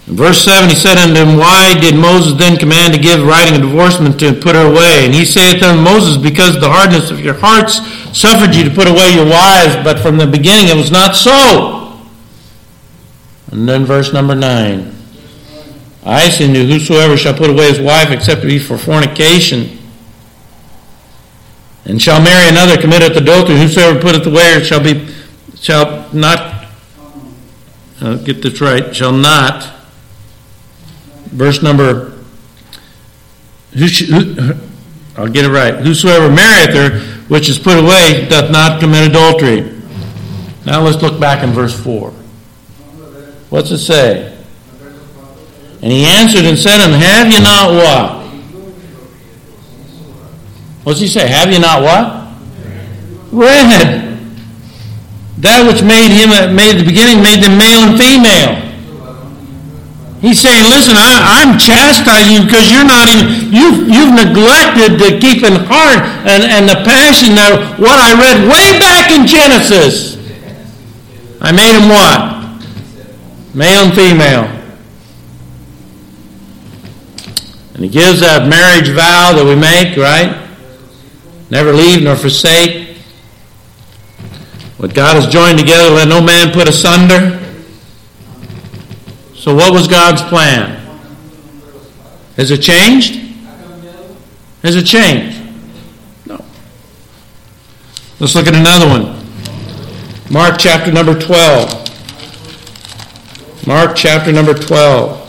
In verse 7, he said unto him, Why did Moses then command to give writing a divorcement to put her away? And he saith unto Moses, Because the hardness of your hearts suffered you to put away your wives, but from the beginning it was not so. And then verse number 9. I say unto whosoever shall put away his wife except it be for fornication, and shall marry another committeth adultery, whosoever putteth away shall be shall not I'll get this right, shall not verse number who, who, I'll get it right. Whosoever marrieth her, which is put away, doth not commit adultery. Now let's look back in verse 4. What's it say? And he answered and said unto him, Have you not what? What's he say? Have you not what? Read. That which made him made the beginning made them male and female. He's saying, listen, I, am chastising you because you're not even you've you've neglected to keep in heart and, and the passion of what I read way back in Genesis. I made him what? Male and female. And he gives that marriage vow that we make, right? Never leave nor forsake. What God has joined together, let no man put asunder. So, what was God's plan? Has it changed? Has it changed? No. Let's look at another one. Mark chapter number 12. Mark chapter number 12.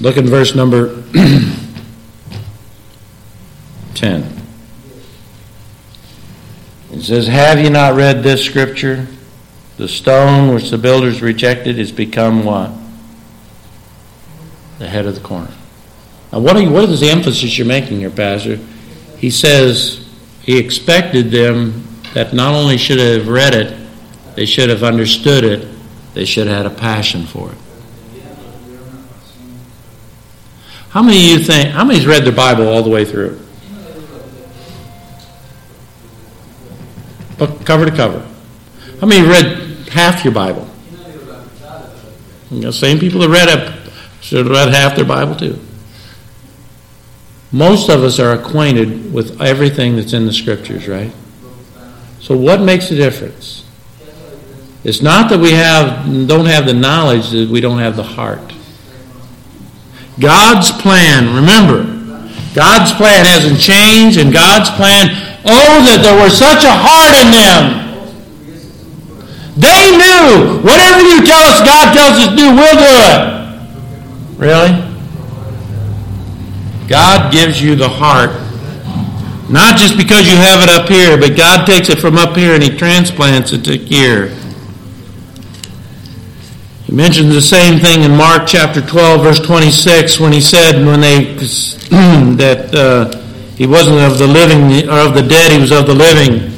Look at verse number 10. It says, Have you not read this scripture? The stone which the builders rejected is become what? The head of the corner. Now, what, you, what is the emphasis you're making here, Pastor? He says he expected them that not only should have read it, they should have understood it, they should have had a passion for it. How many of you think, how many's read the Bible all the way through? Book cover to cover. How many read half your Bible? You know, same people that read it should have read half their Bible too. Most of us are acquainted with everything that's in the scriptures, right? So what makes a difference? It's not that we have don't have the knowledge that we don't have the heart. God's plan, remember, God's plan hasn't changed, and God's plan, oh, that there was such a heart in them. They knew whatever you tell us God tells us to do, we'll do it. Really? God gives you the heart. Not just because you have it up here, but God takes it from up here and He transplants it to here. He mentions the same thing in Mark chapter 12, verse 26, when he said, when they that uh, he wasn't of the living or of the dead, he was of the living.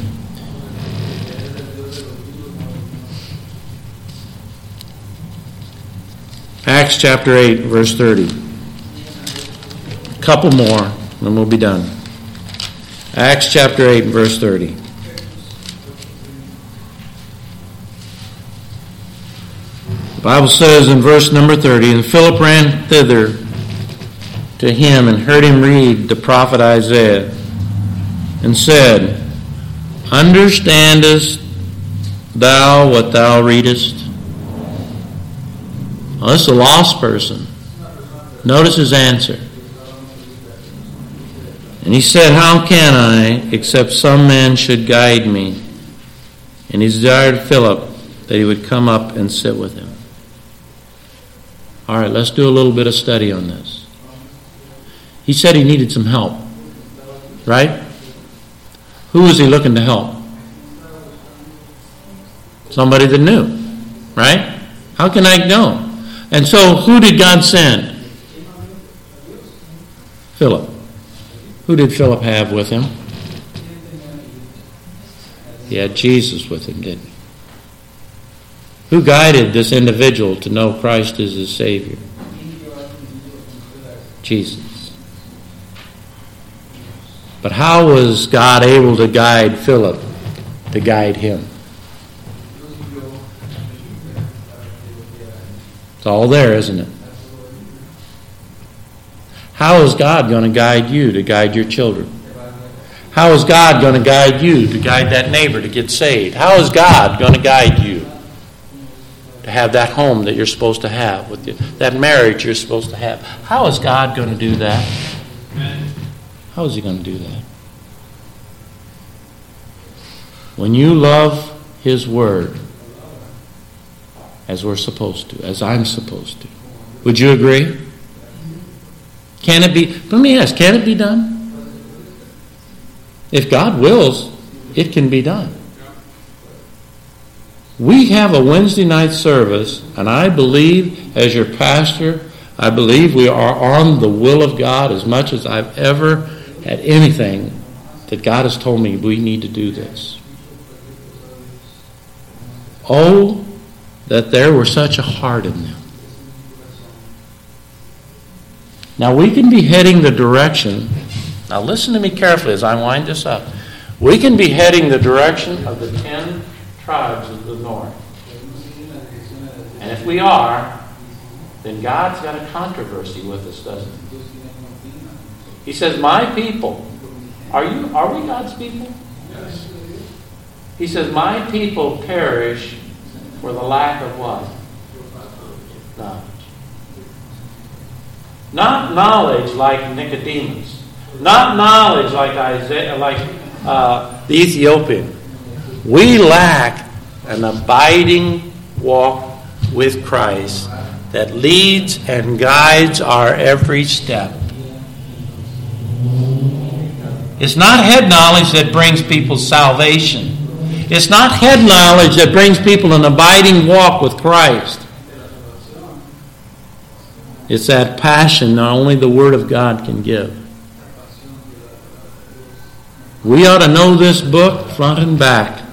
Acts chapter 8, verse 30 couple more, and we'll be done. Acts chapter 8, verse 30. Bible says in verse number 30, And Philip ran thither to him and heard him read the prophet Isaiah, and said, Understandest thou what thou readest? Well, this is a lost person. Notice his answer. And he said, How can I, except some man should guide me? And he desired Philip that he would come up and sit with him. All right, let's do a little bit of study on this. He said he needed some help, right? Who was he looking to help? Somebody that knew, right? How can I know? And so, who did God send? Philip. Who did Philip have with him? He had Jesus with him, didn't he? Who guided this individual to know Christ as his Savior? Jesus. But how was God able to guide Philip to guide him? It's all there, isn't it? How is God going to guide you to guide your children? How is God going to guide you to guide that neighbor to get saved? How is God going to guide you to have that home that you're supposed to have with you, that marriage you're supposed to have? How is God going to do that? How is He going to do that? When you love His Word as we're supposed to, as I'm supposed to, would you agree? Can it be? Let me ask, can it be done? If God wills, it can be done. We have a Wednesday night service, and I believe, as your pastor, I believe we are on the will of God as much as I've ever had anything that God has told me we need to do this. Oh, that there were such a heart in them. Now we can be heading the direction. Now listen to me carefully as I wind this up. We can be heading the direction of the ten tribes of the north. And if we are, then God's got a controversy with us, doesn't he? He says, My people. Are you are we God's people? Yes. He says, My people perish for the lack of what? No. Not knowledge like Nicodemus. Not knowledge like Isaiah, like uh, the Ethiopian. We lack an abiding walk with Christ that leads and guides our every step. It's not head knowledge that brings people salvation. It's not head knowledge that brings people an abiding walk with Christ. It's that passion that only the Word of God can give. We ought to know this book front and back.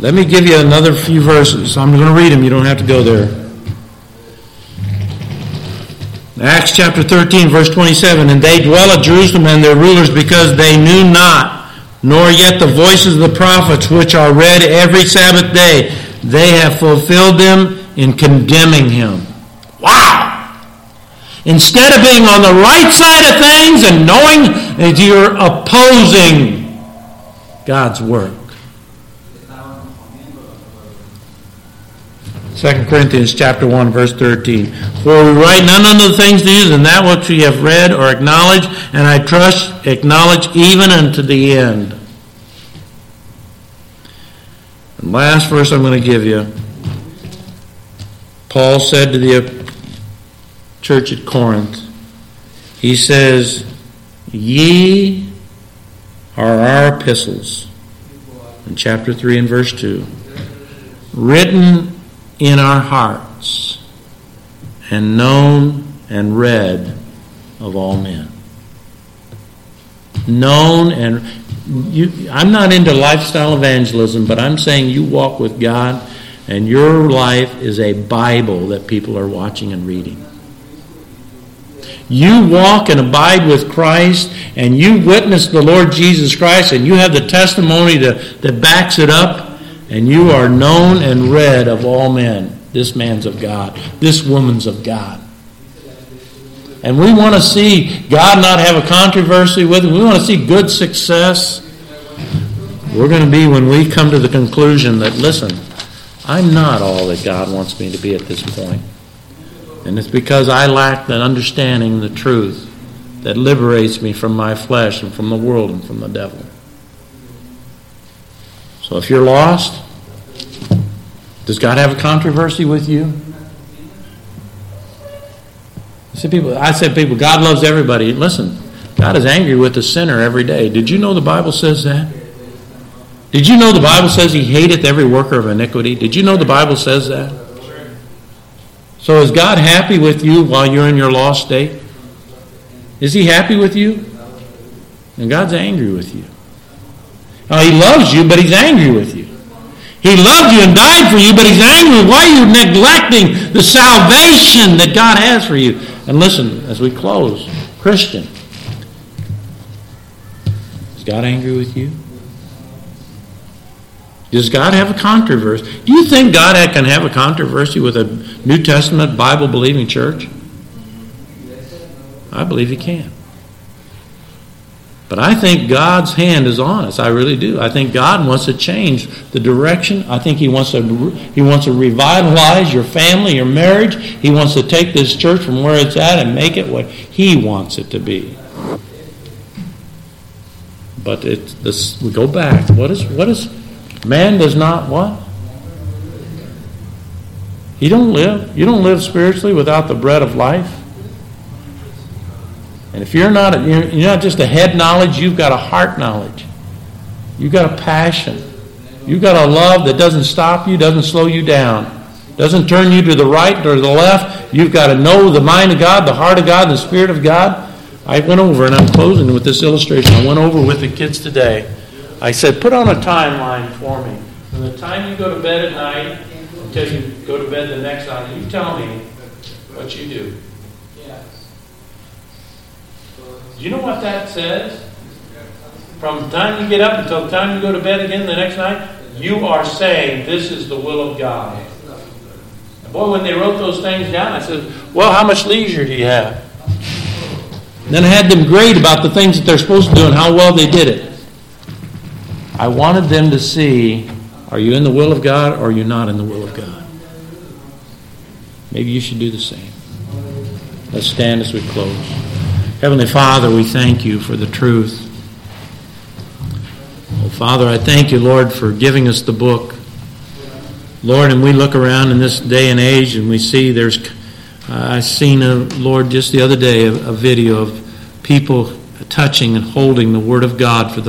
Let me give you another few verses. I'm going to read them. You don't have to go there. Acts chapter 13, verse 27. And they dwell at Jerusalem and their rulers because they knew not, nor yet the voices of the prophets which are read every Sabbath day. They have fulfilled them in condemning him. Wow! Instead of being on the right side of things and knowing that you're opposing God's work. 2 Corinthians chapter 1, verse 13. For we write none the things to you than that which we have read or acknowledged, and I trust acknowledge even unto the end. And last verse I'm going to give you. Paul said to the church at Corinth, he says, Ye are our epistles, in chapter 3 and verse 2, written in our hearts and known and read of all men. Known and you, I'm not into lifestyle evangelism, but I'm saying you walk with God and your life is a Bible that people are watching and reading. You walk and abide with Christ and you witness the Lord Jesus Christ and you have the testimony that, that backs it up and you are known and read of all men. This man's of God. This woman's of God. And we want to see God not have a controversy with it. We want to see good success. We're going to be when we come to the conclusion that, listen, I'm not all that God wants me to be at this point. And it's because I lack the understanding, the truth that liberates me from my flesh and from the world and from the devil. So if you're lost, does God have a controversy with you? I said, people, I said, people, God loves everybody. Listen, God is angry with the sinner every day. Did you know the Bible says that? Did you know the Bible says he hateth every worker of iniquity? Did you know the Bible says that? So is God happy with you while you're in your lost state? Is he happy with you? And God's angry with you. Now, he loves you, but he's angry with you. He loved you and died for you, but he's angry. Why are you neglecting the salvation that God has for you? And listen, as we close, Christian, is God angry with you? Does God have a controversy? Do you think God can have a controversy with a New Testament Bible believing church? I believe he can. But I think God's hand is on us. I really do. I think God wants to change the direction. I think He wants to He wants to revitalize your family, your marriage. He wants to take this church from where it's at and make it what He wants it to be. But it this. We go back. What is what is man does not what? You don't live. You don't live spiritually without the bread of life. And if you're not, you're not just a head knowledge, you've got a heart knowledge. You've got a passion. You've got a love that doesn't stop you, doesn't slow you down, doesn't turn you to the right or the left. You've got to know the mind of God, the heart of God, the Spirit of God. I went over, and I'm closing with this illustration. I went over with the kids today. I said, put on a timeline for me. From the time you go to bed at night until you go to bed the next night, you tell me what you do. Do you know what that says? From the time you get up until the time you go to bed again the next night, you are saying, This is the will of God. And boy, when they wrote those things down, I said, Well, how much leisure do you have? And then I had them grade about the things that they're supposed to do and how well they did it. I wanted them to see are you in the will of God or are you not in the will of God? Maybe you should do the same. Let's stand as we close. Heavenly Father, we thank you for the truth. Oh, Father, I thank you, Lord, for giving us the book. Lord, and we look around in this day and age and we see there's, uh, I seen, a, Lord, just the other day, a, a video of people touching and holding the Word of God for the